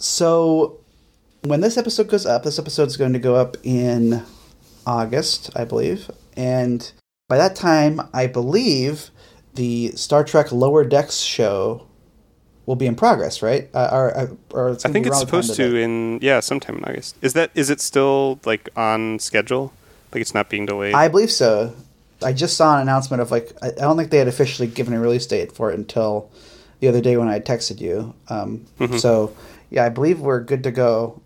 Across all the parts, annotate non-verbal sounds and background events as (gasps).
So when this episode goes up, this episode is going to go up in August, I believe. And by that time, I believe the Star Trek Lower Decks show will be in progress, right? Uh, or, or it's I think it's around the time supposed to in yeah sometime in August. Is that is it still like on schedule? Like it's not being delayed. I believe so. I just saw an announcement of like I I don't think they had officially given a release date for it until the other day when I texted you. Um, So yeah, I believe we're good to go.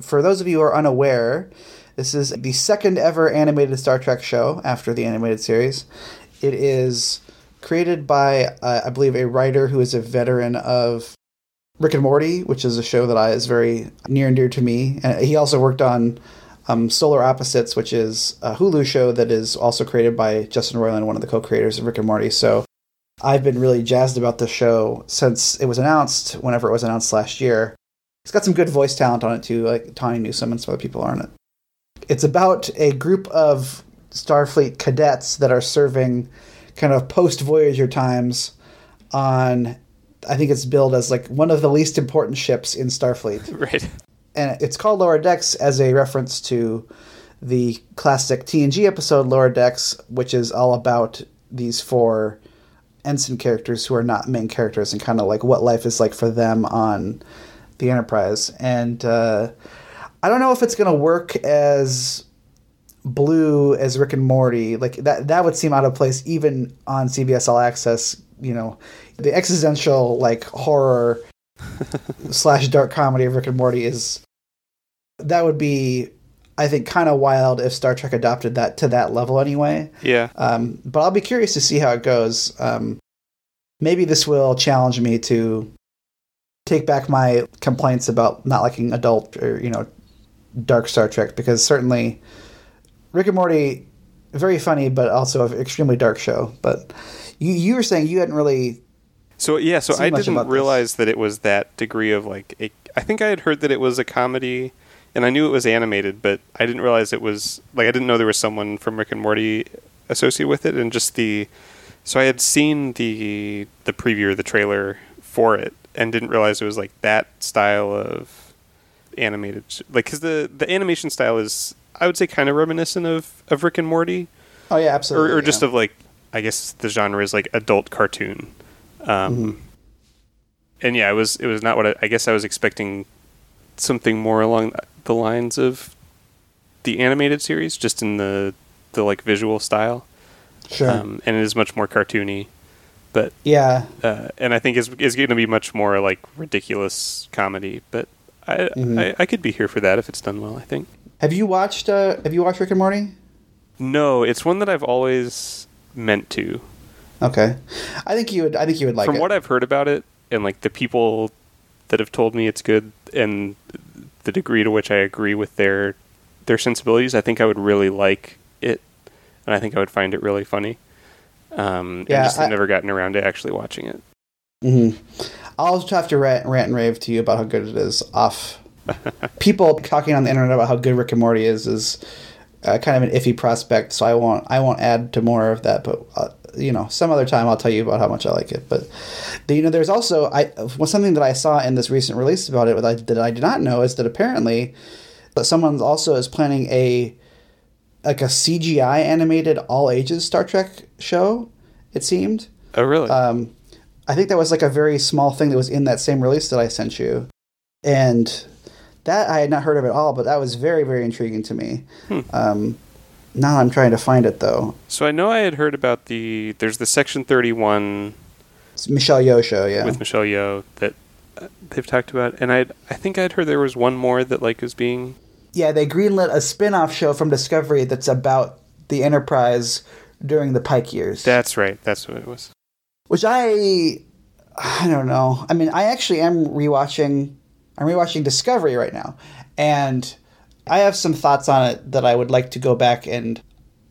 For those of you who are unaware, this is the second ever animated Star Trek show after the animated series. It is created by uh, I believe a writer who is a veteran of Rick and Morty, which is a show that I is very near and dear to me. And he also worked on um, Solar Opposites, which is a Hulu show that is also created by Justin Roiland, one of the co-creators of Rick and Morty. So I've been really jazzed about the show since it was announced. Whenever it was announced last year, it's got some good voice talent on it too, like Tawny Newsome and some other people are on it. It's about a group of Starfleet cadets that are serving kind of post Voyager times on. I think it's billed as like one of the least important ships in Starfleet (laughs) right. and it's called Lower Decks as a reference to the classic TNG episode Lower Decks, which is all about these four ensign characters who are not main characters and kind of like what life is like for them on the Enterprise. And uh, I don't know if it's going to work as blue as Rick and Morty. Like that that would seem out of place even on CBS All Access. You know, the existential like horror (laughs) slash dark comedy of Rick and Morty is that would be I think kind of wild if Star Trek adopted that to that level anyway. Yeah. Um, but I'll be curious to see how it goes. Um, maybe this will challenge me to take back my complaints about not liking adult or you know dark Star Trek because certainly Rick and Morty very funny but also an extremely dark show. But you you were saying you hadn't really So yeah, so I didn't about this. realize that it was that degree of like. A, I think I had heard that it was a comedy, and I knew it was animated, but I didn't realize it was like I didn't know there was someone from Rick and Morty associated with it, and just the. So I had seen the the preview or the trailer for it, and didn't realize it was like that style of animated, like because the the animation style is I would say kind of reminiscent of of Rick and Morty oh yeah absolutely or, or just yeah. of like I guess the genre is like adult cartoon. Um, Mm-hmm. And yeah, it was it was not what I, I guess I was expecting something more along the lines of the animated series, just in the the like visual style. sure Um, and it is much more cartoony, but yeah uh, and I think is is going to be much more like ridiculous comedy. But I, Mm-hmm. I I could be here for that if it's done well. I think. have you watched uh, have you watched Rick and Morty No, it's one that I've always meant to. okay I think you would I think you would like from it what I've heard about it, and like the people that have told me it's good, and the degree to which I agree with their their sensibilities, I think I would really like it, and I think I would find it really funny. Um, Yeah, and just I- never gotten around to actually watching it. hmm I'll just have to rant, rant and rave to you about how good it is off. (laughs) People talking on the internet about how good Rick and Morty is is uh, kind of an iffy prospect, so I won't I won't add to more of that. But uh, you know, some other time I'll tell you about how much I like it. But the, you know, there's also I well, something that I saw in this recent release about it that I, that I did not know is that apparently that someone also is planning a like a CGI animated all ages Star Trek show. It seemed. Oh, really? Um, I think that was like a very small thing that was in that same release that I sent you, and that I had not heard of at all. But that was very, very intriguing to me. Um, now I'm trying to find it though. so I know I had heard about the there's the Section Thirty One Michelle Yeoh show, yeah. with Michelle Yeoh that uh, they've talked about, and I I think I'd heard there was one more that like was being yeah, they greenlit a spin-off show from Discovery that's about the Enterprise during the Pike years. that's right, that's what it was. which I I don't know. I mean, I actually am rewatching. I'm rewatching Discovery right now, and I have some thoughts on it that I would like to go back and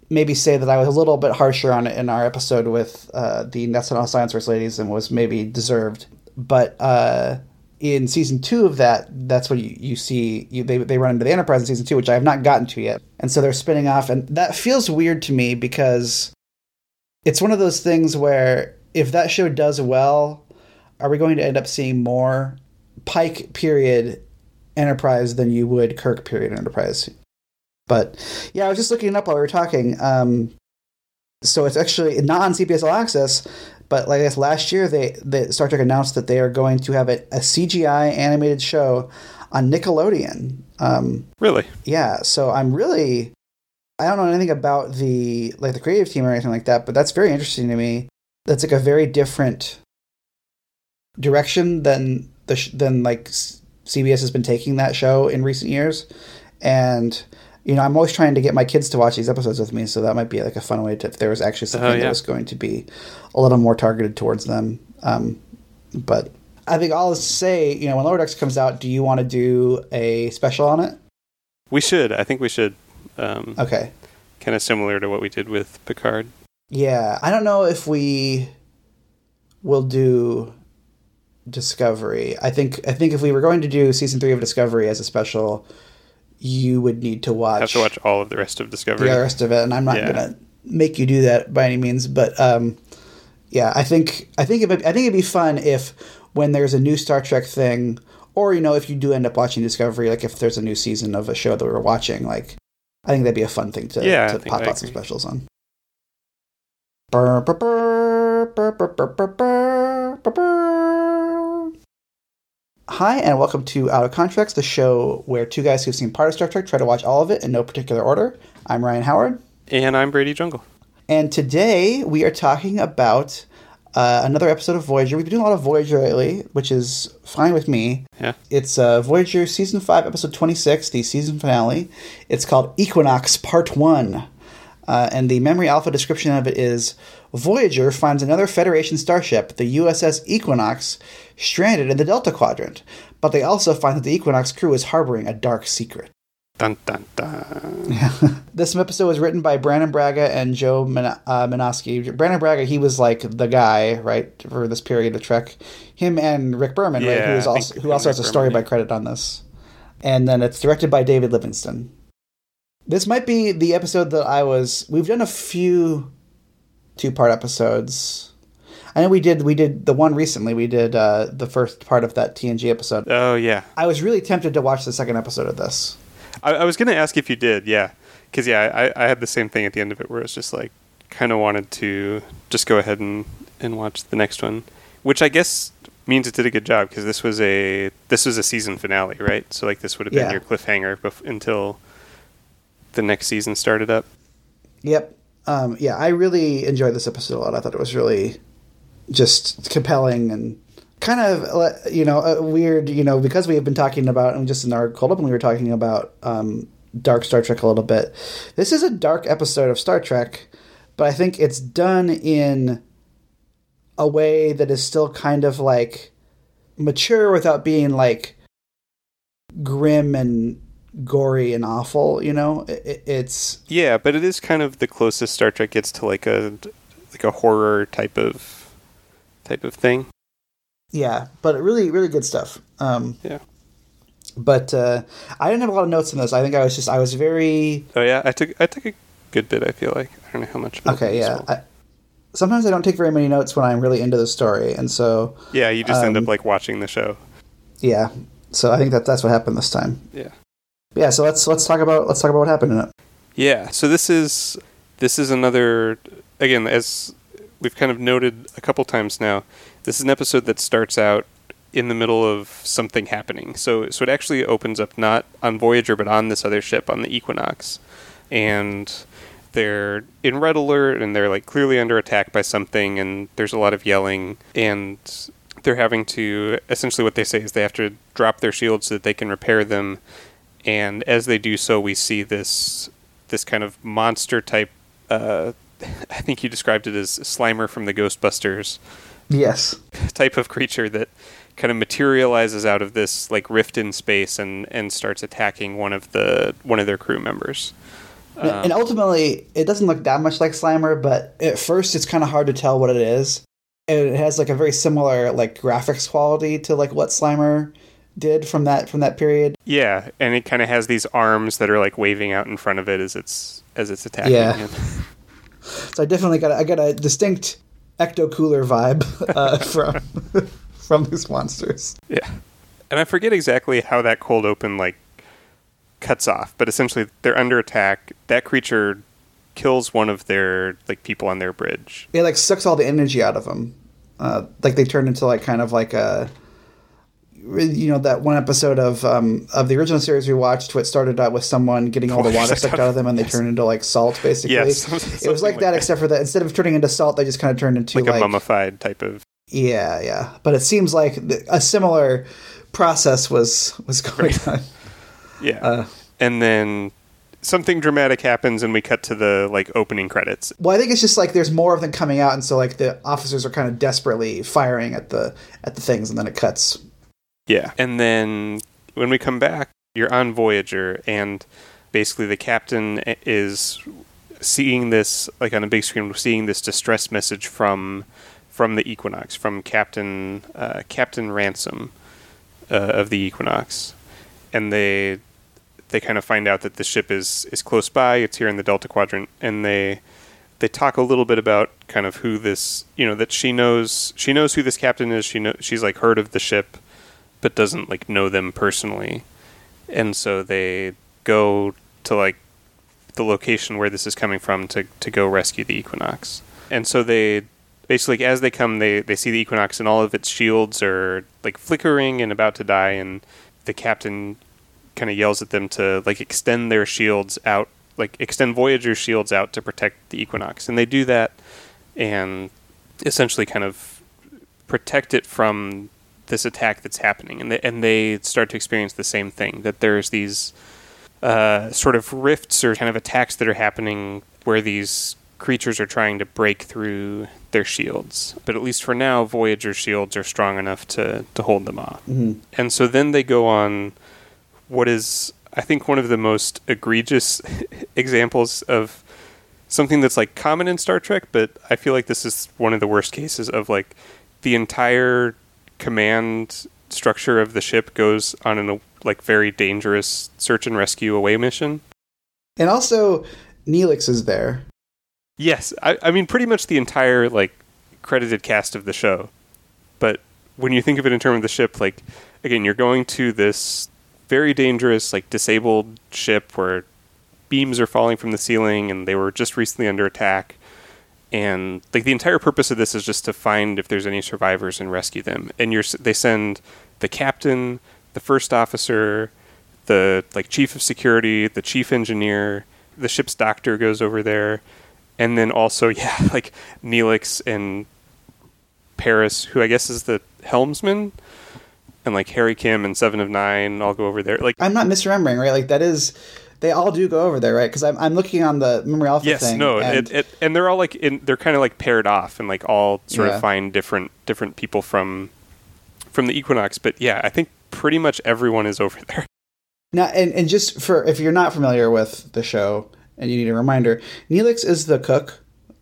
maybe say that I was a little bit harsher on it in our episode with uh, the National Science First Ladies and was maybe deserved. But uh, in season two of that, that's what you, you see. You, they they run into the Enterprise in season two, which I have not gotten to yet, and so they're spinning off, and that feels weird to me because it's one of those things where if that show does well, are we going to end up seeing more Pike period Enterprise than you would Kirk period Enterprise. But yeah, I was just looking it up while we were talking. Um, so it's actually not on CBS All Access, but like I guess last year they, they Star Trek announced that they are going to have a, a CGI animated show on Nickelodeon. Um, really? Yeah. So I'm really I don't know anything about the like the creative team or anything like that, but that's very interesting to me. That's like a very different direction than the sh- than like CBS has been taking that show in recent years, and you know, I'm always trying to get my kids to watch these episodes with me, so that might be like a fun way to if there was actually something oh, yeah. that was going to be a little more targeted towards them. Um, but I think I'll say, you know, when Lower Decks comes out, do you want to do a special on it? We should. I think we should. Um, okay. Kind of similar to what we did with Picard. Yeah, I don't know if we will do Discovery. I think I think if we were going to do season three of Discovery as a special, you would need to watch. Have to watch all of the rest of Discovery. The rest of it, and I'm not yeah. gonna make you do that by any means. But um, yeah, I think I think it I think it'd be fun if when there's a new Star Trek thing, or you know, if you do end up watching Discovery, like if there's a new season of a show that we're watching, like I think that'd be a fun thing to, yeah, to pop out some specials on. Burr, burr, burr, Hi, and welcome to Out of Contracts, the show where two guys who've seen part of Star Trek try to watch all of it in no particular order. I'm Ryan Howard. And I'm Brady Jungle. And today we are talking about uh, another episode of Voyager. We've been doing a lot of Voyager lately, which is fine with me. Yeah. It's uh, Voyager Season 5, Episode 26, the season finale. It's called Equinox Part 1. Uh, and the memory alpha description of it is Voyager finds another Federation starship, the USS Equinox, stranded in the Delta Quadrant, but they also find that the Equinox crew is harboring a dark secret. Dun dun dun. (laughs) This episode was written by Brannon Braga and Joe Min- uh, Menosky. Brannon Braga, he was like the guy, right, for this period of Trek. Him and Rick Berman, yeah, right, who is also who also has a story by credit on this. And then it's directed by David Livingston. This might be the episode that I was. We've done a few two-part episodes. I know we did. We did the one recently. We did uh, the first part of that TNG episode. Oh yeah. I was really tempted to watch the second episode of this. I, I was going to ask if you did. Yeah, because yeah, I, I had the same thing at the end of it where it's just like kind of wanted to just go ahead and and watch the next one, which I guess means it did a good job because this was a this was a season finale, right? So like this would have been yeah. your cliffhanger bef- until the next season started up. Yep. Um, yeah, I really enjoyed this episode a lot. I thought it was really just compelling and kind of you know uh, weird. You know because we have been talking about and just in our cold open we were talking about um, dark Star Trek a little bit. This is a dark episode of Star Trek, but I think it's done in a way that is still kind of like mature without being like grim and gory and awful. You know, it, it's yeah, but it is kind of the closest Star Trek gets to like a like a horror type of type of thing. Yeah, but really, really good stuff. Um, yeah. But uh, I didn't have a lot of notes in this. I think I was just I was very. Oh yeah, I took I took a good bit. I feel like I don't know how much. Okay, yeah. I, sometimes I don't take very many notes when I'm really into the story, and so. Yeah, you just um, end up um, like watching the show. Yeah, so I think that that's what happened this time. Yeah yeah, so let's let's talk about let's talk about what happened in it. Yeah, so this is this is another again as we've kind of noted a couple times now. This is an episode that starts out in the middle of something happening. So so it actually opens up not on Voyager but on this other ship on the Equinox, and they're in red alert and they're like clearly under attack by something and there's a lot of yelling and they're having to essentially what they say is they have to drop their shields so that they can repair them and as they do so, we see this this kind of monster type. Uh, (laughs) I think you described it as Slimer from the Ghostbusters. Yes. Type of creature that kind of materializes out of this like rift in space and and starts attacking one of the one of their crew members. Um, and ultimately, it doesn't look that much like Slimer, but at first, it's kind of hard to tell what it is. And it has like a very similar like graphics quality to like what Slimer did from that from that period. Yeah, and it kind of has these arms that are like waving out in front of it as it's as it's attacking. Yeah. (laughs) so I definitely got a, I got a distinct ecto cooler vibe uh, (laughs) from (laughs) from these monsters. Yeah. and I forget exactly how that cold open like cuts off, but essentially they're under attack. That creature kills one of their like people on their bridge. It like sucks all the energy out of them. Uh, like they turn into like kind of like a you know that one episode of um, of the original series we watched what started out with someone getting all the (laughs) water sucked out of them and they yes. turned into like salt basically yes, it was like, like that, that, except for that instead of turning into salt they just kind of turned into like, like a mummified type of yeah yeah but it seems like a similar process was was going right. on (laughs) yeah uh, and then something dramatic happens and we cut to the like opening credits. Well, I think it's just like there's more of them coming out and so like the officers are kind of desperately firing at the at the things and then it cuts. Yeah. And then when we come back, you're on Voyager and basically the captain is seeing this like on a big screen seeing this distress message from from the Equinox from Captain uh, Captain Ransom uh, of the Equinox and they they kind of find out that the ship is is close by. It's here in the Delta Quadrant, and they they talk a little bit about kind of who this you know that she knows she knows who this captain is. She know she's like heard of the ship, but doesn't like know them personally, and so they go to like the location where this is coming from to to go rescue the Equinox, and so they basically as they come they they see the Equinox and all of its shields are like flickering and about to die. And the captain kind of yells at them to like extend their shields out, like extend Voyager shields out to protect the Equinox, and they do that, and essentially kind of protect it from this attack that's happening, and they, and they start to experience the same thing that there's these uh, sort of rifts or kind of attacks that are happening where these creatures are trying to break through their shields. But at least for now, Voyager shields are strong enough to, to hold them off. Mm-hmm. And so then they go on what is I think one of the most egregious (laughs) examples of something that's like common in Star Trek, but I feel like this is one of the worst cases of like the entire command structure of the ship goes on a like very dangerous search and rescue away mission. And also Neelix is there. Yes, I, I mean pretty much the entire like credited cast of the show. But when you think of it in terms of the ship, like again, you're going to this very dangerous, like disabled ship where beams are falling from the ceiling and they were just recently under attack. And like the entire purpose of this is just to find if there's any survivors and rescue them. And you're they send the captain, the first officer, the like chief of security, the chief engineer, the ship's doctor goes over there, and then also (laughs) yeah, like Neelix and Paris, who I guess is the helmsman and like Harry Kim and Seven of Nine all go over there. Like I'm not misremembering, right? Like that is they all do go over there, right? Because I'm, I'm looking on the memory alpha yes, thing. no, and, it, it, and they're all like in, they're kind of like paired off and like all sort yeah. of find different different people from from the Equinox. But yeah, I think pretty much everyone is (laughs) over there. Now, and and just for if you're not familiar with the show and you need a reminder, Neelix is the cook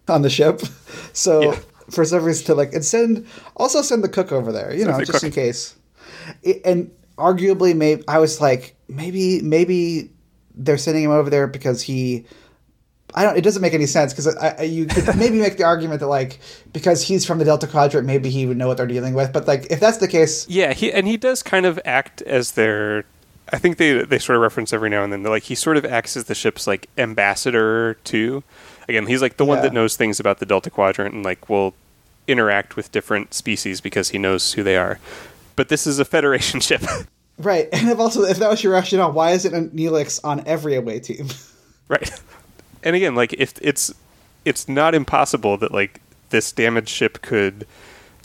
on the ship, (laughs) so. Yeah. For some reason to like and send also send the cook over there, you send know, just cook. in case and arguably, maybe I was like, maybe maybe they're sending him over there because he. I don't. It doesn't make any sense because you could (laughs) maybe make the argument that like because he's from the Delta Quadrant, maybe he would know what they're dealing with. But like if that's the case, yeah, he and he does kind of act as their. I think they they sort of reference every now and then. Like he sort of acts as the ship's like ambassador too. Again, he's like the one that knows things about the Delta Quadrant and like will interact with different species because he knows who they are but this is a Federation (laughs) ship. Right, (laughs) and if also if that was your rationale, why isn't Neelix on every away team? (laughs) right, and again, like if it's it's not impossible that like this damaged ship could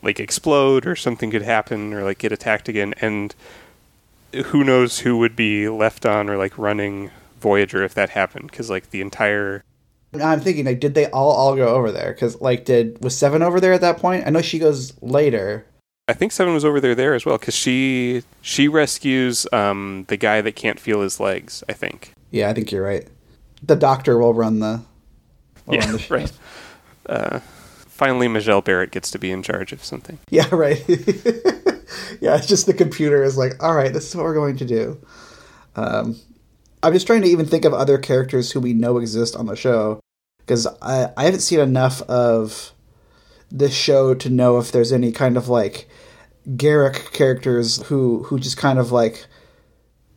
like explode or something could happen or like get attacked again, and who knows who would be left on or like running Voyager if that happened because like the entire I'm thinking like, did they all all go over there? Because like, did was Seven over there at that point? I know she goes later, I think Seven was over there there as well because she she rescues um, the guy that can't feel his legs. I think. Yeah, I think you're right. The doctor will run the. Will yeah, run the (laughs) right. Uh, finally, Majel Barrett gets to be in charge of something. Yeah, (laughs) right. yeah, it's just the computer is like, all right, this is what we're going to do. Um, I'm just trying to even think of other characters who we know exist on the show because I I haven't seen enough of this show to know if there's any kind of like Garak characters who who just kind of like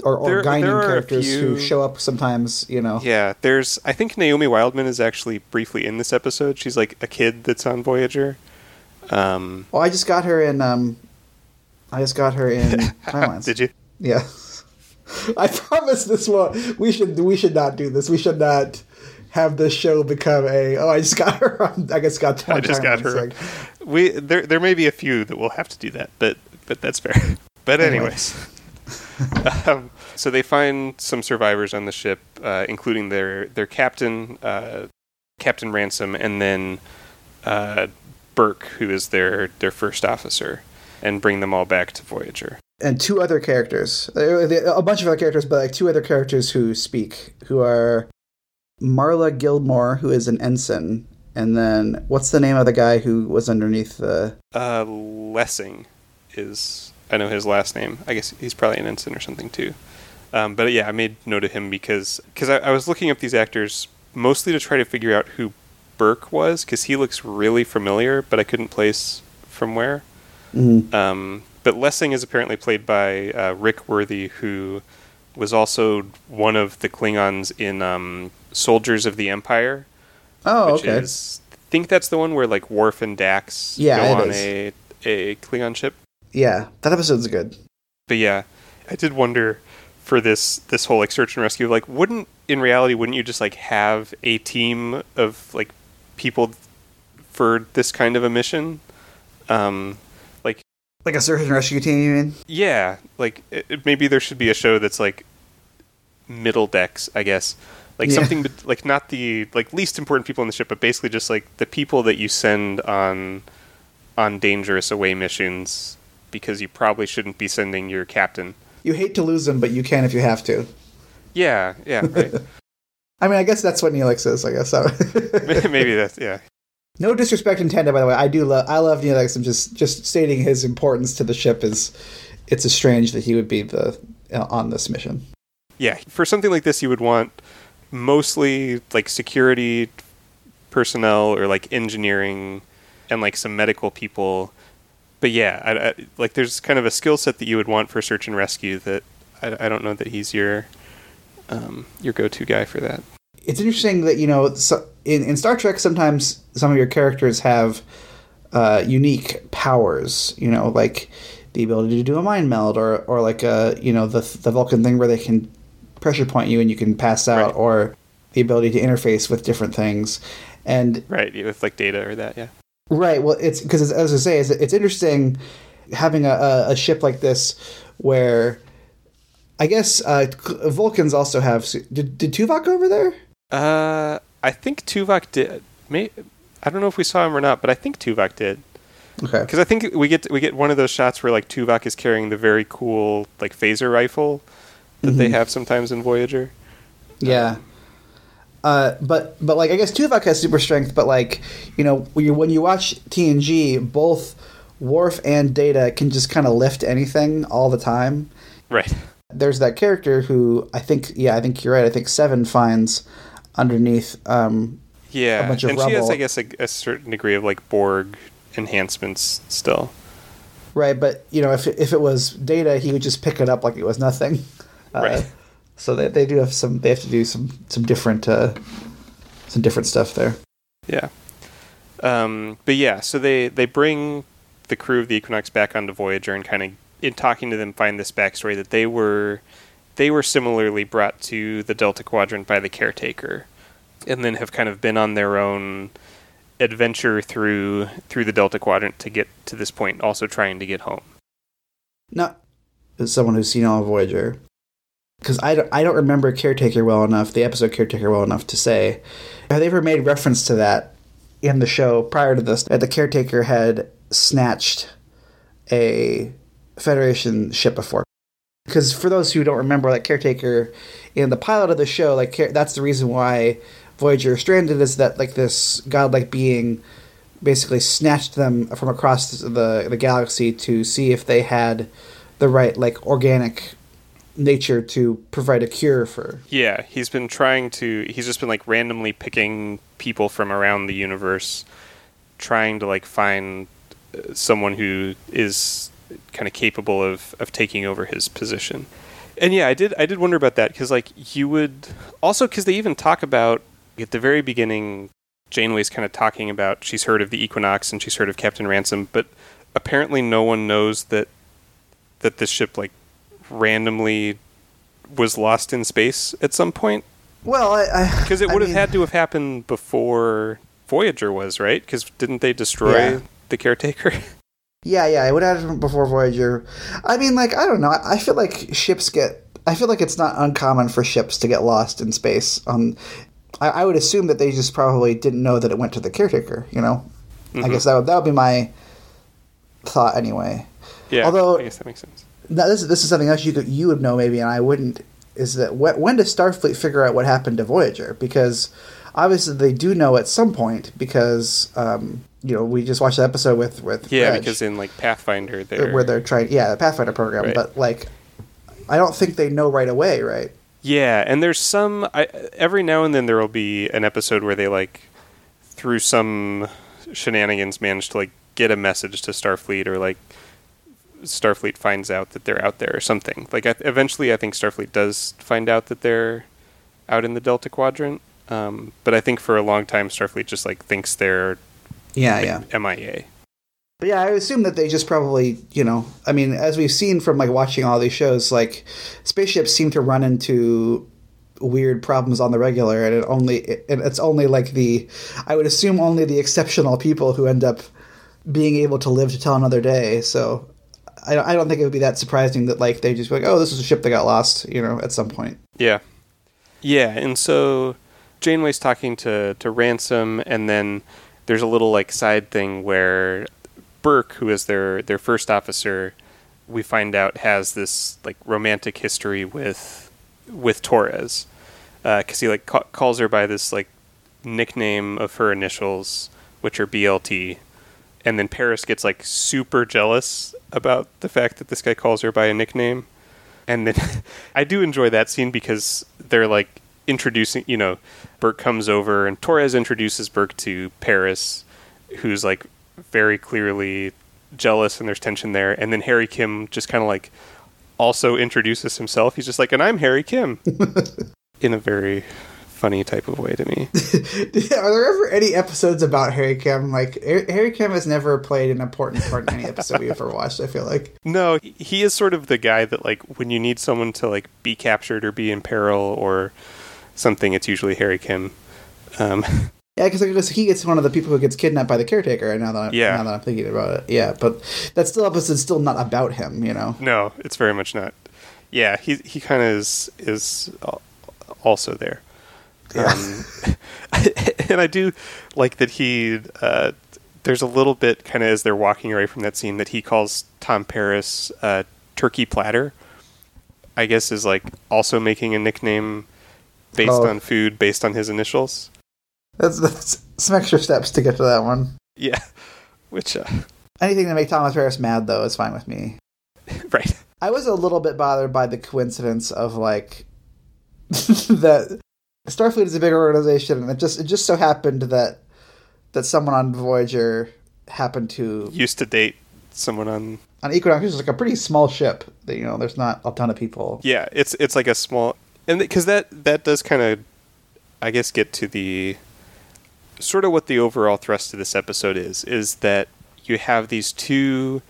or, or There- Guinan there are a characters who show up sometimes, you know. Yeah, there's. I think Naomi Wildman is actually briefly in this episode. She's like a kid that's on Voyager. Um, Well, I just got her in. Um, I just got her in (laughs) Timelines. did you? Yeah. (laughs) I promise this won't. We should. We should not do this. We should not have this show become a. Oh, I just got (laughs) her. On, I just got. I just got her. We there there may be a few that will have to do that, but but that's fair. (laughs) But anyways, (laughs) um, so they find some survivors on the ship, uh, including their their captain, uh, Captain Ransom, and then uh, Burke, who is their their first officer, and bring them all back to Voyager. and two other characters. Uh, A bunch of other characters, but like two other characters who speak, who are Marla Gilmore, who is an ensign, and then what's the name of the guy who was underneath the? Uh, Lessing is I know his last name. I guess he's probably an ensign or something too. Um, but yeah, I made note of him because because I, I was looking up these actors mostly to try to figure out who Burke was because he looks really familiar, but I couldn't place from where. Mhm. Um, but Lessing is apparently played by uh, Rick Worthy, who was also one of the Klingons in um, Soldiers of the Empire, Oh, okay. is I think that's the one where like Worf and Dax Yeah, go on is. a a Klingon ship. Yeah, that episode's good. But yeah, I did wonder for this this whole like search and rescue, like wouldn't in reality wouldn't you just like have a team of like people for this kind of a mission? Um, like Like a search and rescue team, you mean? yeah, like it- maybe there should be a show that's like middle decks, I guess. Like Yeah. something like not the like least important people on the ship, but basically just like the people that you send on on dangerous away missions because you probably shouldn't be sending your captain. You hate to lose them, but you can if you have to. Yeah, yeah, right. (laughs) I mean, I guess that's what Neelix is. I guess. (laughs) (laughs) maybe that's yeah. no disrespect intended, by the way. I do love. I love Neelix. I'm just just stating his importance to the ship is. It's a strange that he would be the uh, on this mission. Yeah, for something like this, you would want mostly like security personnel or like engineering and like some medical people. But yeah, I, I, like there's kind of a skill set that you would want for search and rescue that I, I don't know that he's your um, your go-to guy for that. it's interesting that you know so in, in Star Trek sometimes some of your characters have uh, unique powers. You know, like the ability to do a mind meld, or or like a you know the the Vulcan thing where they can pressure point you and you can pass out, Right. or the ability to interface with different things. And Right, with like data or that, yeah. Right. Well, it's because as I say, it's, it's interesting having a, a, ship like this where I guess uh, Vulcans also have. Did, did Tuvok go over there? Uh, I think Tuvok did. May, I don't know if we saw him or not, but I think Tuvok did. Okay. Because I think we get we get one of those shots where like Tuvok is carrying the very cool like phaser rifle that they Mhm. have sometimes in Voyager. Yeah. Uh, but but like I guess Tuvok has super strength, but like you know when you when you watch TNG, both Worf and Data can just kind of lift anything all the time. Right. There's that character who I think yeah I think you're right. I think Seven finds underneath. Um, Yeah, A bunch of and she has. I guess, a, a certain degree of like Borg enhancements still. Right, but you know, if if it was data, he would just pick it up like it was nothing. Uh, Right. So they they do have some. They have to do some some different uh, some different stuff there. Yeah. Um, but yeah, so they they bring the crew of the Equinox back onto Voyager and kind of in talking to them find this backstory that they were they were similarly brought to the Delta Quadrant by the caretaker, and then have kind of been on their own adventure through through the Delta Quadrant to get to this point, also trying to get home. Not as someone who's seen all of Voyager, because I don't I don't remember Caretaker well enough, the episode Caretaker well enough to say have they ever made reference to that in the show prior to this that the Caretaker had snatched a Federation ship before. Because for those who don't remember, like Caretaker, in the pilot of the show, like that's the reason why Voyager stranded is that like this godlike being basically snatched them from across the the galaxy to see if they had the right like organic nature to provide a cure for. Yeah, he's been trying to. He's just been like randomly picking people from around the universe, trying to like find uh, someone who is kind of capable of of taking over his position. And yeah, I did I did wonder about that because like you would also because they even talk about at the very beginning, Janeway's kind of talking about she's heard of the Equinox and she's heard of Captain Ransom, but apparently no one knows that that this ship like randomly was lost in space at some point. Well, I because it would I have mean, had to have happened before Voyager was right. Because didn't they destroy yeah. the caretaker? (laughs) Yeah, yeah, it would have happened before Voyager. I mean, like I don't know. I feel like ships get. I feel like it's not uncommon for ships to get lost in space. Um, I, I would assume that they just probably didn't know that it went to the caretaker. You know, mm-hmm. I guess that would that would be my thought anyway. Yeah, although I guess that makes sense. Now this this is something else you could you would know maybe, and I wouldn't. Is that when does Starfleet figure out what happened to Voyager? Because obviously they do know at some point because um, you know we just watched the episode with with yeah Reg, because in like Pathfinder they're where they're trying yeah the Pathfinder program, right. but like I don't think they know right away, right? Yeah, and there's some I, every now and then there will be an episode where they like through some shenanigans manage to like get a message to Starfleet or like Starfleet finds out that they're out there or something. Like I, eventually, I think Starfleet does find out that they're out in the Delta Quadrant. Um, but I think for a long time, Starfleet just like thinks they're yeah like, yeah MIA. But yeah, I assume that they just probably, you know, I mean, as we've seen from like watching all these shows, like spaceships seem to run into weird problems on the regular, and it only and it's only like the, I would assume only the exceptional people who end up being able to live to tell another day. So I, I don't think it would be that surprising that like they just be like, oh, this is a ship that got lost, you know, at some point. Yeah, yeah, and so Janeway's talking to to Ransom, and then there's a little like side thing where Burke, who is their their first officer, we find out has this like romantic history with with Torres, because uh, he like ca- calls her by this like nickname of her initials, which are BLT, and then Paris gets like super jealous about the fact that this guy calls her by a nickname. And then (laughs) I do enjoy that scene because they're like introducing, you know, Burke comes over and Torres introduces Burke to Paris, who's like very clearly jealous and there's tension there. And then Harry Kim just kind of like also introduces himself. He's just like, and I'm Harry Kim (laughs) in a very funny type of way to me. (laughs) Are there ever any episodes about Harry Kim? Like Harry Kim has never played an important part in any episode we've ever watched. I feel like (laughs) no, he is sort of the guy that like when you need someone to like be captured or be in peril or something, it's usually Harry Kim. Um, (laughs) yeah, because he gets one of the people who gets kidnapped by the caretaker. Now that I'm, yeah. now that I'm thinking about it, yeah, but that still episode's still not about him, you know. No, it's very much not. Yeah, he he kind of is is also there. Yeah. Um, (laughs) and I do like that he. Uh, there's a little bit kind of as they're walking away from that scene that he calls Tom Paris uh, Turkey Platter. I guess is like also making a nickname based oh. on food based on his initials. That's, that's some extra steps to get to that one. Yeah, (laughs) which uh, anything to make Thomas Paris mad though is fine with me. (laughs) right. I was a little bit bothered by the coincidence of like that Starfleet is a big organization, and it just it just so happened that that someone on Voyager happened to used to date someone on on Equinox, which is like a pretty small ship. That you know, there's not a ton of people. Yeah, it's it's like a small, and because that that does kind of, I guess, get to the sort of what the overall thrust of this episode is is that you have these two,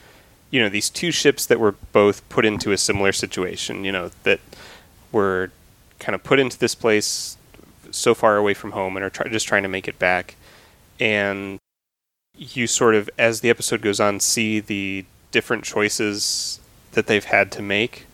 you know, these two ships that were both put into a similar situation. You know that were kind of put into this place so far away from home and are try- just trying to make it back. And you sort of, as the episode goes on, see the different choices that they've had to make.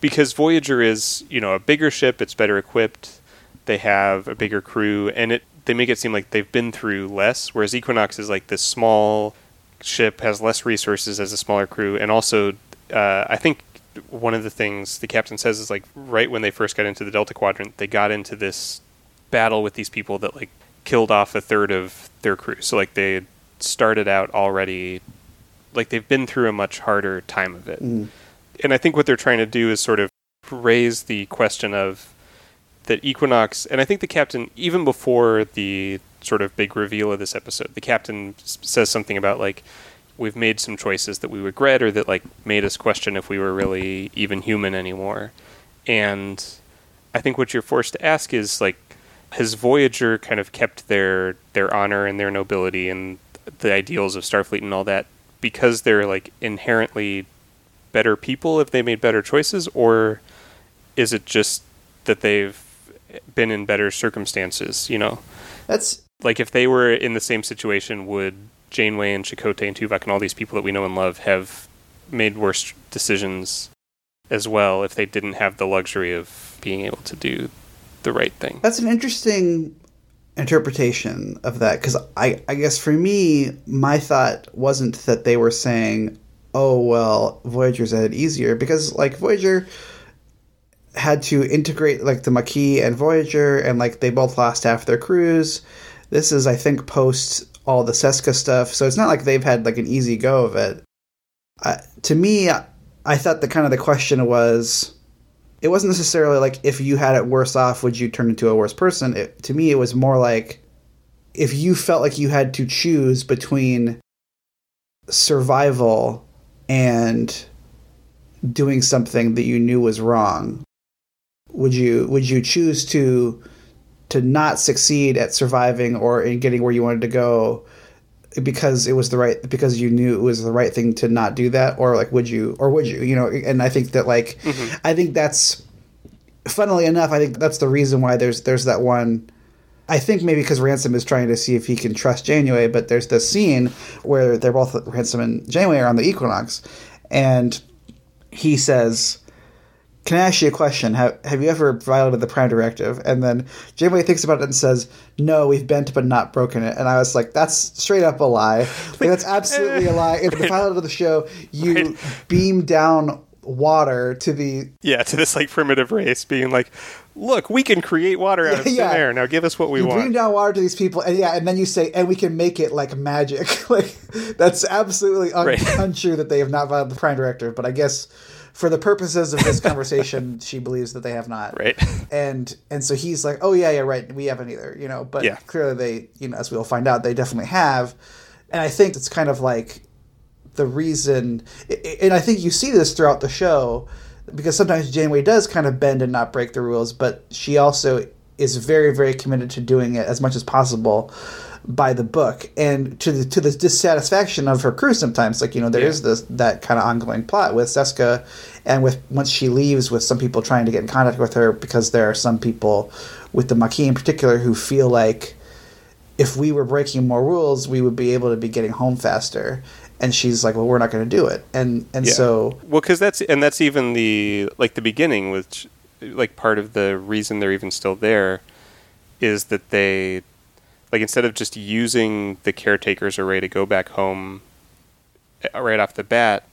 Because Voyager is, you know, a bigger ship, it's better equipped, they have a bigger crew, and it they make it seem like they've been through less, whereas Equinox is like this small ship, has less resources as a smaller crew, and also uh, I think one of the things the captain says is like right when they first got into the Delta Quadrant, they got into this battle with these people that like killed off a third of their crew. So like they started out already like they've been through a much harder time of it. Mm. And I think what they're trying to do is sort of raise the question of that Equinox and I think the captain even before the sort of big reveal of this episode, the captain says something about like we've made some choices that we regret or that like made us question if we were really even human anymore. And I think what you're forced to ask is like has Voyager kind of kept their their honor and their nobility and the ideals of Starfleet and all that because they're like inherently better people if they made better choices or is it just that they've been in better circumstances, you know? That's like if they were in the same situation would Janeway and Chakotay and Tuvok and all these people that we know and love have made worse decisions as well if they didn't have the luxury of being able to do the right thing. That's an interesting interpretation of that because I, I guess for me, my thought wasn't that they were saying, oh, well, Voyager's had it easier because, like, Voyager had to integrate, like, the Maquis and Voyager, and, like, they both lost half their crews. This is, I think, post all the Seska stuff, so it's not like they've had, like, an easy go of it. Uh, to me, I thought the kind of the question was it wasn't necessarily like if you had it worse off, would you turn into a worse person? It, to me, it was more like if you felt like you had to choose between survival and doing something that you knew was wrong, would you would you choose to to not succeed at surviving or in getting where you wanted to go because it was the right because you knew it was the right thing to not do that or like would you or would you you know and i think that like mm-hmm. i think that's funnily enough i think that's the reason why there's there's that one i think maybe because ransom is trying to see if he can trust janeway but there's this scene where they're both ransom and janeway are on the equinox and he says can I ask you a question? Have, have you ever violated the Prime Directive? And then Janeway thinks about it and says, No, we've bent but not broken it. And I was like, That's straight up a lie. (laughs) Like, that's absolutely a lie. In the pilot of the show, you right. beam down water to the yeah to this like primitive race being like look we can create water out of thin (laughs) yeah. air now give us what we you want beam down water to these people and yeah and then you say and we can make it like magic (laughs) like that's absolutely un- right. untrue that they have not violated the prime directive but i guess for the purposes of this conversation, (laughs) she believes that they have not. Right. And and so he's like, oh yeah, yeah, right. We haven't either. You know, but yeah. clearly they, you know, as we'll find out, they definitely have. And I think it's kind of like the reason, and I think you see this throughout the show, because sometimes Janeway does kind of bend and not break the rules, but she also is very, very committed to doing it as much as possible by the book and to the to the dissatisfaction of her crew sometimes like you know there yeah. is this that kind of ongoing plot with Seska and with once she leaves with some people trying to get in contact with her because there are some people with the Maquis in particular who feel like if we were breaking more rules we would be able to be getting home faster and she's like well we're not going to do it and and yeah. so well cuz that's and that's even the like the beginning which like part of the reason they're even still there is that they like instead of just using the caretaker's array to go back home uh, right off the bat,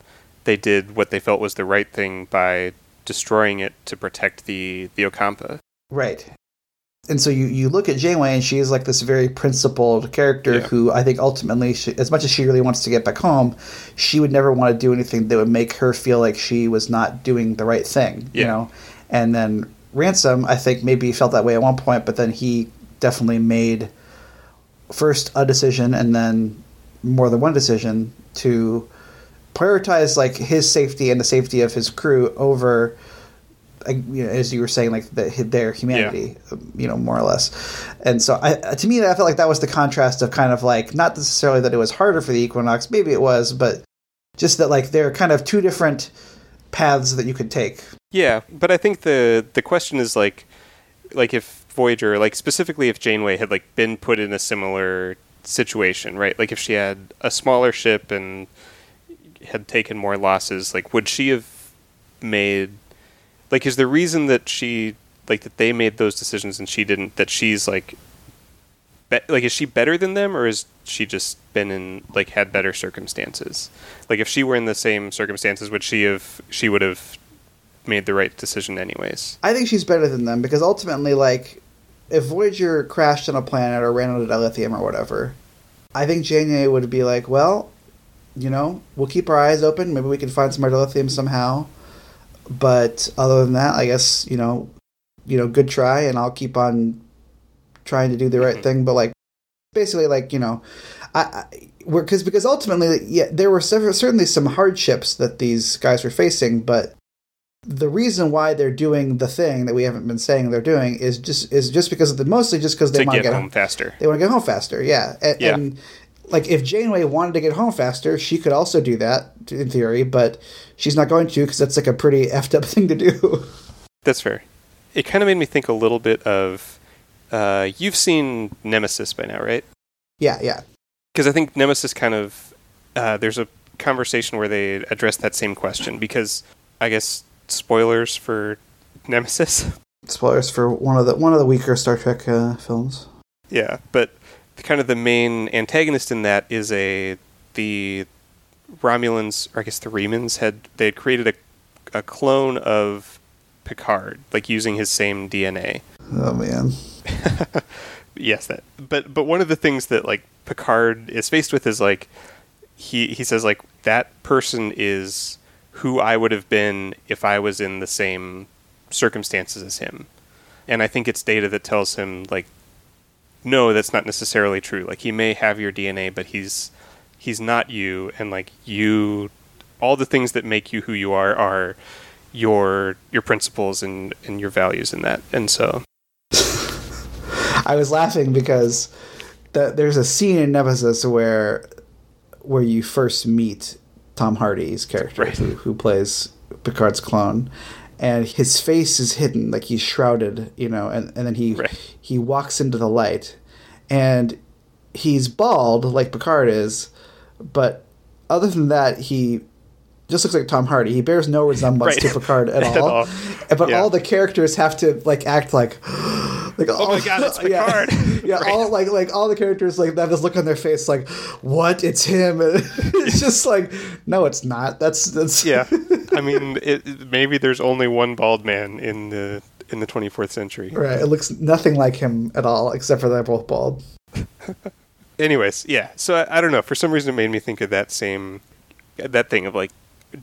they did what they felt was the right thing by destroying it to protect the the Ocampa. Right. And so you, you look at Janeway, and she is like this very principled character yeah. who I think ultimately, she, as much as she really wants to get back home, she would never want to do anything that would make her feel like she was not doing the right thing. Yeah. You know, and then Ransom, I think maybe felt that way at one point, but then he definitely made first a decision and then more than one decision to prioritize like his safety and the safety of his crew over you know, as you were saying, like the, their humanity, yeah. you know, more or less. And so, I, to me, I felt like that was the contrast of kind of like not necessarily that it was harder for the Equinox, maybe it was, but just that like there are kind of two different paths that you could take. Yeah, but I think the the question is like, like if Voyager, like specifically if Janeway had like been put in a similar situation, right? Like if she had a smaller ship and had taken more losses, like would she have made like is the reason that she like that they made those decisions and she didn't that she's like be, like is she better than them or is she just been in like had better circumstances? Like if she were in the same circumstances would she have she would have made the right decision anyways? I think she's better than them because ultimately like if Voyager crashed on a planet or ran out of dilithium or whatever, I think Janeway would be like, well, you know, we'll keep our eyes open. Maybe we can find some more dilithium somehow. But other than that, I guess you know, you know, good try, and I'll keep on trying to do the right mm-hmm. thing. But like, basically like you know, I, I because because ultimately, yeah, there were several, certainly some hardships that these guys were facing, but the reason why they're doing the thing that we haven't been saying they're doing is just is just because of the mostly just because they want to get home faster. They want to get home faster, yeah. And, Yeah. and like if Janeway wanted to get home faster, she could also do that in theory, but she's not going to because that's like a pretty (laughs) effed up thing to do. That's fair. It kind of made me think a little bit of. Uh, you've seen Nemesis by now, right? yeah, yeah. Because I think Nemesis kind of. Uh, there's a conversation where they address that same question because I guess spoilers for Nemesis. Spoilers for one of the one of the weaker Star Trek uh, films. Yeah, but the, kind of the main antagonist in that is a the Romulans, or I guess the Remans had they had created a a clone of Picard, like using his same DNA. Oh man. (laughs) Yes, that. But but one of the things that like Picard is faced with is like he he says like that person is who I would have been if I was in the same circumstances as him. And I think it's data that tells him like no, that's not necessarily true. Like he may have your DNA, but he's he's not you and like you all the things that make you who you are are your your principles and and your values in that. And so (laughs) I was laughing because the, there's a scene in Nemesis where where you first meet Tom Hardy's character Right. who, who plays Picard's clone and his face is hidden like he's shrouded you know and, and then he Right. he walks into the light and he's bald like Picard is but other than that he just looks like Tom Hardy. He bears no resemblance Right. to Picard (laughs) at At all. all. But Yeah. all the characters have to like act like (gasps) like oh my God, it's (laughs) yeah, Picard. (laughs) yeah, Right. all like like all the characters like have this look on their face like what? It's him. it's just like no, it's not. That's that's yeah i mean it- maybe there's only one bald man in the in the 24th century right. It looks nothing like him at all except for they're both bald. anyways yeah so I, I don't know for some reason it made me think of that same that thing of like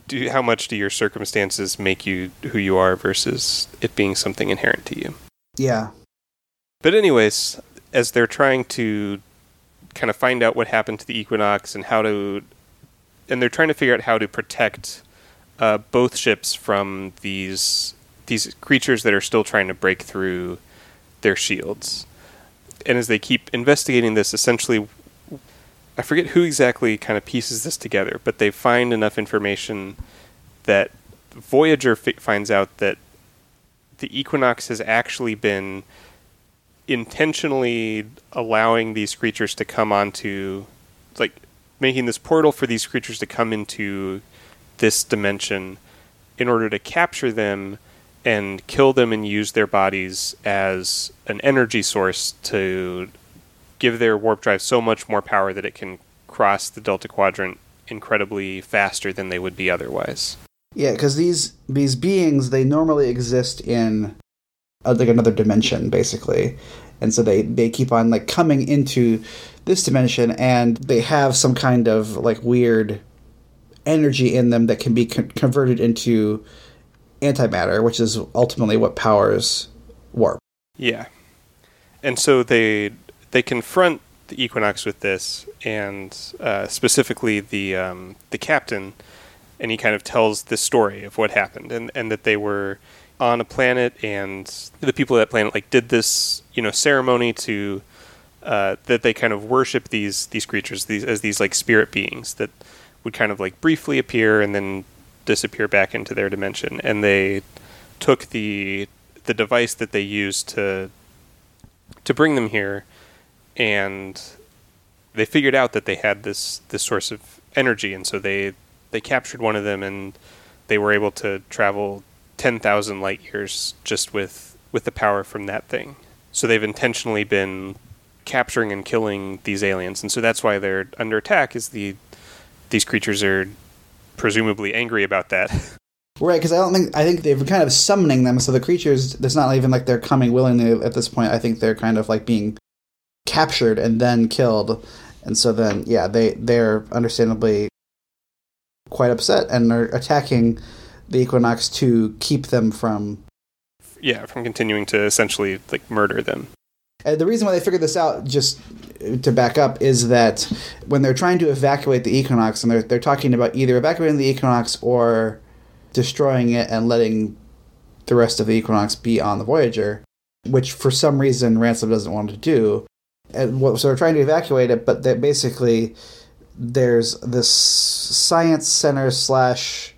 do how much do your circumstances make you who you are versus it being something inherent to you Yeah. but anyways as they're trying to kind of find out what happened to the equinox and how to and they're trying to figure out how to protect uh, both ships from these these creatures that are still trying to break through their shields. And as they keep investigating this, essentially, I forget who exactly kind of pieces this together, but they find enough information that Voyager fi- finds out that the equinox has actually been intentionally allowing these creatures to come onto like making this portal for these creatures to come into this dimension in order to capture them and kill them and use their bodies as an energy source to give their warp drive so much more power that it can cross the delta quadrant incredibly faster than they would be otherwise. Yeah, because these these beings they normally exist in uh, like another dimension, basically, and so they they keep on like coming into this dimension, and they have some kind of like weird energy in them that can be con- converted into antimatter, which is ultimately what powers warp. Yeah. And so they they confront the Equinox with this, and uh, specifically the um, the captain, and he kind of tells the story of what happened, and and that they were on a planet, and the people of that planet like did this you know ceremony to uh, that they kind of worship these these creatures these as these like spirit beings that would kind of like briefly appear and then disappear back into their dimension, and they took the the device that they used to to bring them here, and they figured out that they had this this source of energy, and so they they captured one of them, and they were able to travel ten thousand light years just with with the power from that thing. So they've intentionally been capturing and killing these aliens, and so that's why they're under attack. Is the these creatures are presumably angry about that. (laughs) Right, because I don't think I think they've kind of summoning them, so the creatures. It's not even like they're coming willingly at this point. I think they're kind of like being captured and then killed, and so then yeah, they they're understandably quite upset and are attacking the Equinox to keep them from. yeah, from continuing to essentially like murder them. And the reason why they figured this out, just to back up, is that when they're trying to evacuate the Equinox, and they're, they're talking about either evacuating the Equinox or destroying it and letting the rest of the Equinox be on the Voyager, which for some reason Ransom doesn't want to do. And what, so they're trying to evacuate it, but that basically there's this science center slash,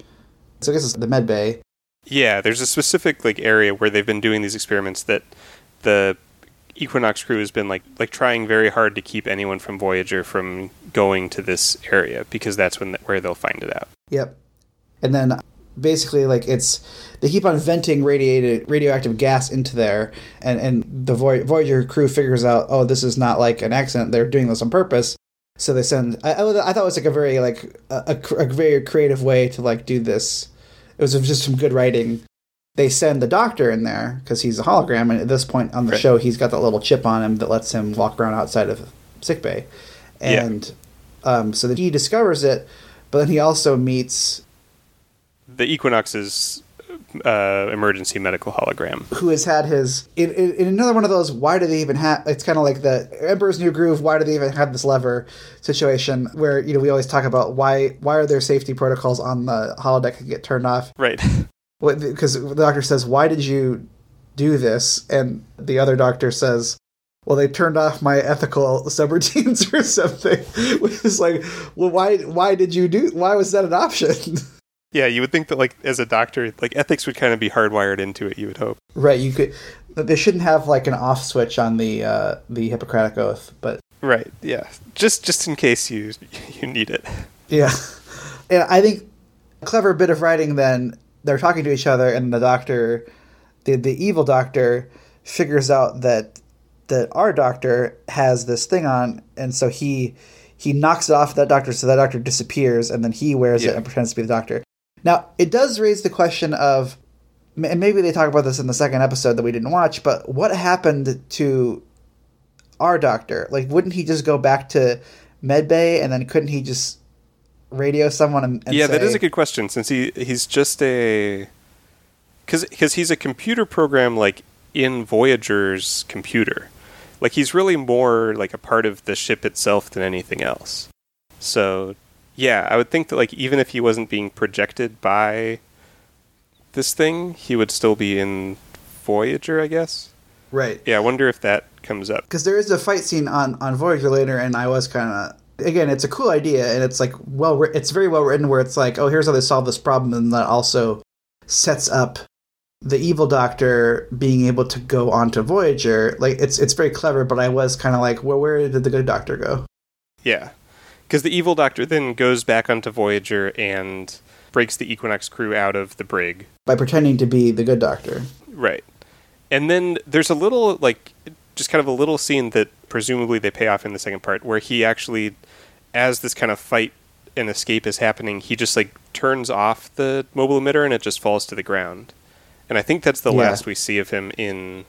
so I guess it's the med bay. Yeah, there's a specific like area where they've been doing these experiments that the Equinox crew has been like like trying very hard to keep anyone from Voyager from going to this area because that's when where they'll find it out. Yep. And then basically like it's they keep on venting radiated radioactive gas into there and and the Voyager crew figures out oh this is not like an accident they're doing this on purpose so they send I, I thought it was like a very like a, a, a very creative way to like do this it was just some good writing they send the doctor in there because he's a hologram, and at this point on the right. show, he's got that little chip on him that lets him walk around outside of sickbay, and yeah. um, so that he discovers it, but then he also meets the Equinox's uh, emergency medical hologram, who has had his in, in, in, another one of those. Why do they even have? It's kind of like the Emperor's New Groove. Why do they even have this lever situation? Where you know we always talk about why why are there safety protocols on the holodeck that get turned off? Right. (laughs) because the doctor says, "Why did you do this?" and the other doctor says, "Well, they turned off my ethical (laughs) subroutines (laughs) or something." Which is like, well, why? Why did you do? Why was that an option? Yeah, you would think that like as a doctor, like ethics would kind of be hardwired into it. You would hope. Right. You could. They shouldn't have like an off switch on the uh, the Hippocratic oath, but. Right. Yeah. Just just in case you you need it. Yeah, and I think a clever bit of writing then they're talking to each other, and the doctor, the the evil doctor, figures out that that our doctor has this thing on, and so he he knocks it off that doctor, so that doctor disappears, and then he wears yeah. it and pretends to be the doctor. Now, it does raise the question of, and maybe they talk about this in the second episode that we didn't watch, but what happened to our doctor? Like, wouldn't he just go back to medbay, and then couldn't he just radio someone and, and yeah, say, that is a good question since he he's just a because because he's a computer program like in Voyager's computer. Like he's really more like a part of the ship itself than anything else. So yeah, I would think that like even if he wasn't being projected by this thing, he would still be in Voyager, I guess. Right. Yeah, I wonder if that comes up. Because there is a fight scene on, on Voyager later, and I was kind of again, it's a cool idea, and it's like well, it's very well written. Where it's like, oh, here's how they solve this problem, and that also sets up the evil doctor being able to go onto Voyager. Like it's it's very clever, but I was kind of like, well, where did the good doctor go? Yeah, because the evil doctor then goes back onto Voyager and breaks the Equinox crew out of the brig by pretending to be the good doctor. Right, and then there's a little like just kind of a little scene that presumably they pay off in the second part where he actually as this kind of fight and escape is happening, he just like turns off the mobile emitter and it just falls to the ground. And I think that's the yeah. last we see of him in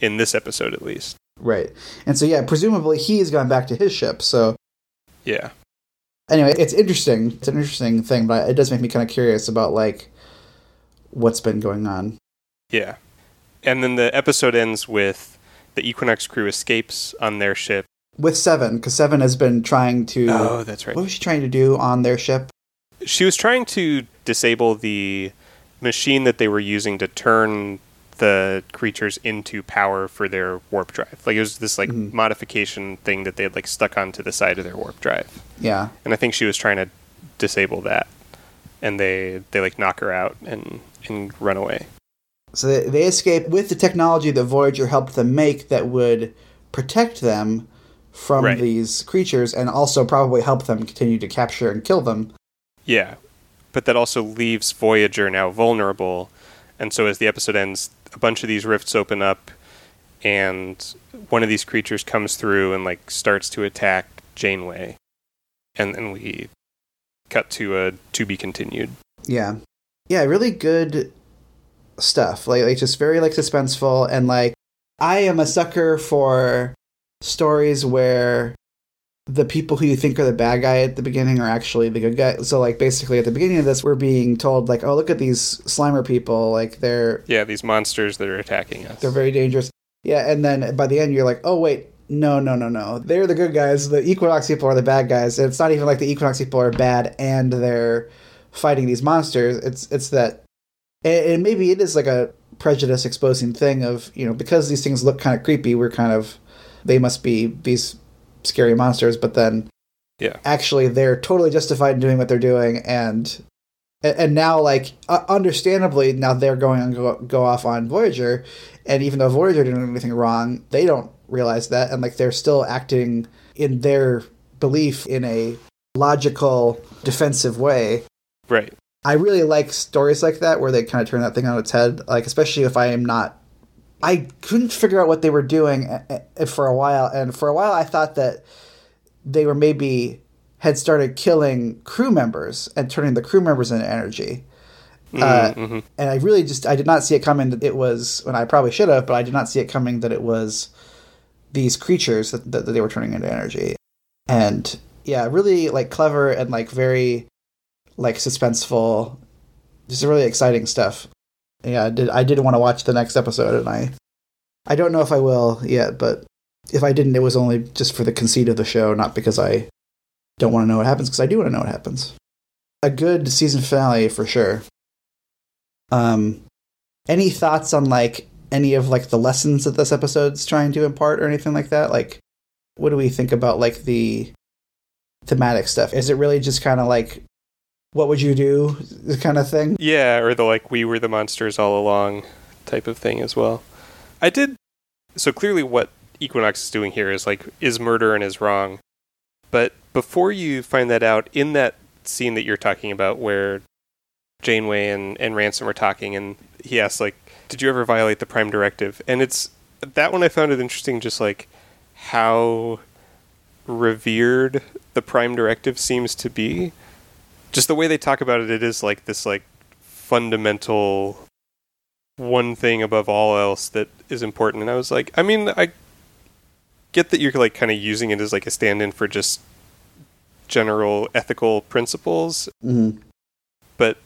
in this episode at least. Right. And so yeah, presumably he's gone back to his ship. So Yeah. Anyway, it's interesting. It's an interesting thing, but it does make me kind of curious about like what's been going on. Yeah. And then the episode ends with the Equinox crew escapes on their ship with Seven, because Seven has been trying to. Oh, that's right. What was she trying to do on their ship? She was trying to disable the machine that they were using to turn the creatures into power for their warp drive. Like it was this like mm-hmm. modification thing that they had like stuck onto the side of their warp drive. Yeah. And I think she was trying to disable that, and they they like knock her out and and run away. So they, they escape with the technology that Voyager helped them make that would protect them from right. these creatures and also probably help them continue to capture and kill them. Yeah. But that also leaves Voyager now vulnerable. And so as the episode ends, a bunch of these rifts open up and one of these creatures comes through and like starts to attack Janeway. And then we cut to a to be continued. Yeah. Yeah, really good stuff. Like like just very like suspenseful and like I am a sucker for stories where the people who you think are the bad guy at the beginning are actually the good guy. So like basically at the beginning of this we're being told like, oh look at these Slimer people, like they're Yeah, these monsters that are attacking us. They're very dangerous. Yeah, and then by the end, you're like, oh wait, no, no, no, no. They're the good guys. The Equinox people are the bad guys. And it's not even like the Equinox people are bad and they're fighting these monsters. It's it's that, and maybe it is like a prejudice exposing thing of you know because these things look kind of creepy, we're kind of they must be these scary monsters, but then yeah, actually they're totally justified in doing what they're doing and and now like uh, understandably now they're going and go, go off on voyager and even though voyager didn't do anything wrong they don't realize that and like they're still acting in their belief in a logical defensive way. Right. I really like stories like that where they kind of turn that thing on its head like especially if i am not i couldn't figure out what they were doing uh, uh, for a while and for a while i thought that they were maybe had started killing crew members and turning the crew members into energy. Mm-hmm. Uh, mm-hmm. and I really just I did not see it coming that it was when I probably should have, but I did not see it coming that it was these creatures that, that, that they were turning into energy. And yeah, really like clever and like very like suspenseful, just really exciting stuff. Yeah, I did I did want to watch the next episode, and I I don't know if I will yet, but if I didn't, it was only just for the conceit of the show, not because I don't want to know what happens because I do want to know what happens. A good season finale for sure. Um, any thoughts on like any of like the lessons that this episode's trying to impart or anything like that? Like, what do we think about like the thematic stuff? Is it really just kind of like what would you do The kind of thing? Yeah, or the like we were the monsters all along type of thing as well. I did so clearly what Equinox is doing here is like is murder and is wrong. But before you find that out, in that scene that you're talking about where Janeway and, and Ransom are talking, and he asks, like, did you ever violate the Prime Directive? And it's that one I found it interesting, just like how revered the Prime Directive seems to be. Just the way they talk about it, it is like this, like, fundamental one thing above all else that is important. And I was like, I mean, I get that you're like kind of using it as like a stand-in for just general ethical principles. Mm-hmm. But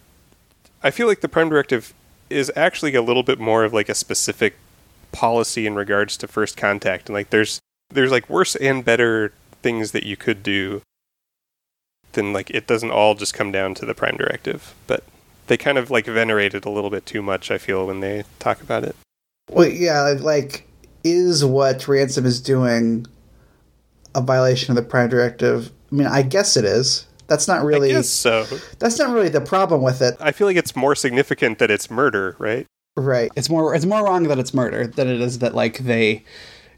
I feel like the Prime Directive is actually a little bit more of like a specific policy in regards to first contact, and like there's there's like worse and better things that you could do. Then like it doesn't all just come down to the Prime Directive, but they kind of like venerate it a little bit too much. I feel when they talk about it. Well, yeah, like is what Ransom is doing a violation of the Prime Directive? I mean, I guess it is. That's not really. I guess so. That's not really the problem with it. I feel like it's more significant that it's murder, right? Right. It's more. It's more wrong that it's murder than it is that like they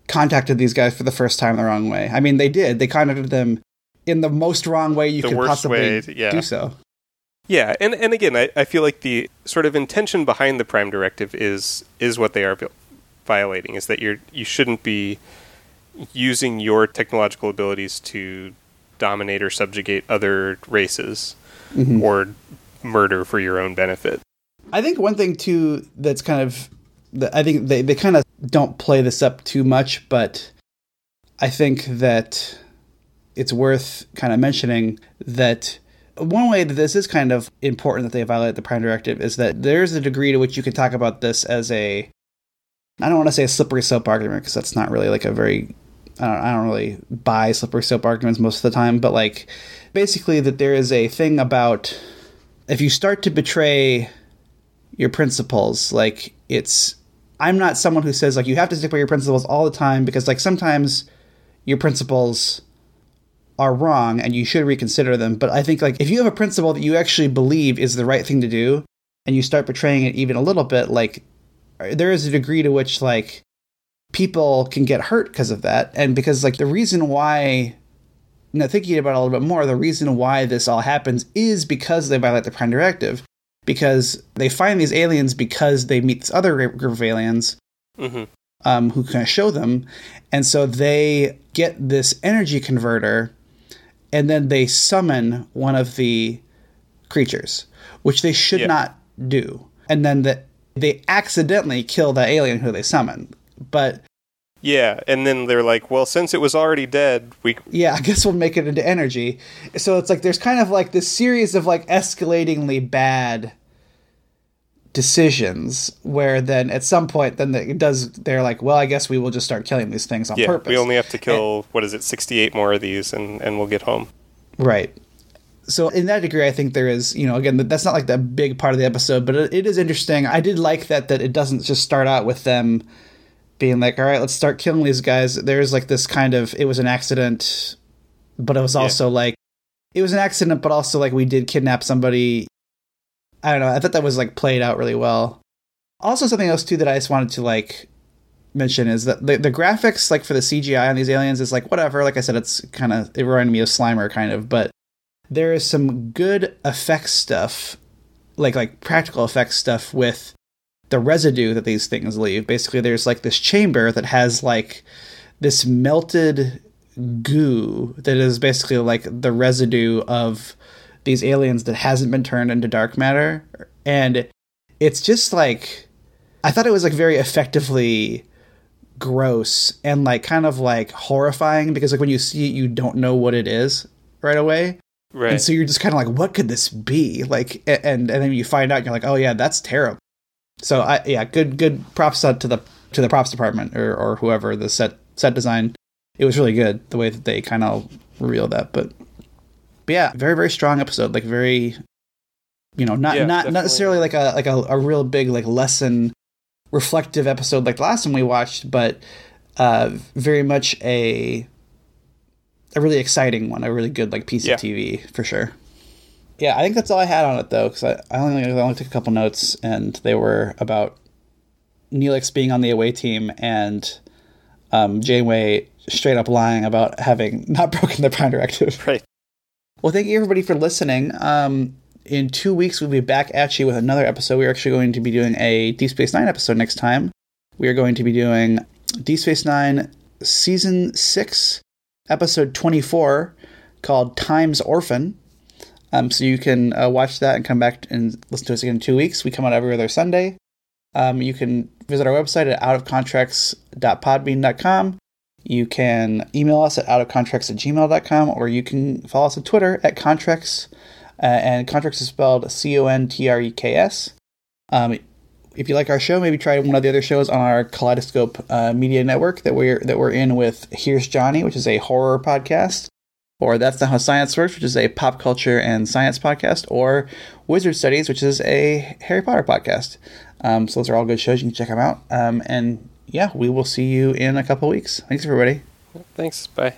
contacted these guys for the first time the wrong way. I mean, they did. They contacted them in the most wrong way you the could possibly way, yeah. do so. Yeah, and and again, I, I feel like the sort of intention behind the Prime Directive is is what they are violating is that you're you shouldn't be using your technological abilities to dominate or subjugate other races mm-hmm. or murder for your own benefit. I think one thing too that's kind of I think they, they kind of don't play this up too much, but I think that it's worth kind of mentioning that one way that this is kind of important that they violate the prime directive is that there's a degree to which you can talk about this as a I don't want to say a slippery soap argument because that's not really like a very I don't, I don't really buy slippery soap arguments most of the time, but like basically that there is a thing about if you start to betray your principles, like it's I'm not someone who says like you have to stick by your principles all the time because like sometimes your principles are wrong and you should reconsider them. But I think like if you have a principle that you actually believe is the right thing to do and you start betraying it even a little bit, like there is a degree to which like people can get hurt because of that and because like the reason why you know thinking about it a little bit more the reason why this all happens is because they violate the prime directive because they find these aliens because they meet this other group of aliens mm-hmm. um, who kind of show them and so they get this energy converter and then they summon one of the creatures which they should yeah. not do and then the they accidentally kill the alien who they summon. But yeah, and then they're like, well, since it was already dead, we yeah, I guess we'll make it into energy. So it's like there's kind of like this series of like escalatingly bad decisions where then at some point then it does they're like well i guess we will just start killing these things on yeah, purpose. we only have to kill and, what is it 68 more of these and and we'll get home. Right. So in that degree i think there is you know again that's not like the big part of the episode but it, it is interesting. I did like that that it doesn't just start out with them being like all right let's start killing these guys. There's like this kind of it was an accident but it was also yeah. like it was an accident but also like we did kidnap somebody I don't know. I thought that was like played out really well. Also, something else too that I just wanted to like mention is that the, the graphics like for the CGI on these aliens is like whatever. Like I said, it's kind of it reminded me of Slimer kind of, but there is some good effects stuff, like like practical effects stuff with the residue that these things leave. Basically, there's like this chamber that has like this melted goo that is basically like the residue of these aliens that hasn't been turned into dark matter. And it's just like i thought it was like very effectively gross and like kind of like horrifying because like when you see it you don't know what it is right away. Right. and so you're just kind of like what could this be? Like and and then you find out you're like oh yeah that's terrible. So i yeah good good props to the to the props department or or whoever the set set design. It was really good the way that they kind of revealed that but but yeah, very very strong episode. Like very, you know, not yeah, not definitely. not necessarily like a like a, a real big like lesson reflective episode like the last one we watched, but uh, very much a a really exciting one, a really good like piece yeah. of TV for sure. Yeah, I think that's all I had on it though, because I, I only I only took a couple notes, and they were about Neelix being on the away team and um, Janeway straight up lying about having (laughs) not broken the Prime Directive. Right. Well, thank you everybody for listening. Um, in two weeks, we'll be back at you with another episode. We're actually going to be doing a Deep Space Nine episode next time. We are going to be doing Deep Space Nine Season 6, Episode 24, called Time's Orphan. Um, so you can uh, watch that and come back and listen to us again in two weeks. We come out every other Sunday. Um, you can visit our website at outofcontreks.podbean.com. You can email us at outofcontreks at gmail.com or you can follow us on Twitter at contreks. Uh, and contreks is spelled C O N T R E K S. Um, if you like our show, maybe try one of the other shows on our Kaleidoscope uh, Media Network that we're that we're in with Here's Johnny, which is a horror podcast, or That's Not How Science Works, which is a pop culture and science podcast, or Wizard Studies, which is a Harry Potter podcast. Um, so those are all good shows. You can check them out. Um, and yeah, we will see you in a couple weeks. Thanks, everybody. Thanks. Bye.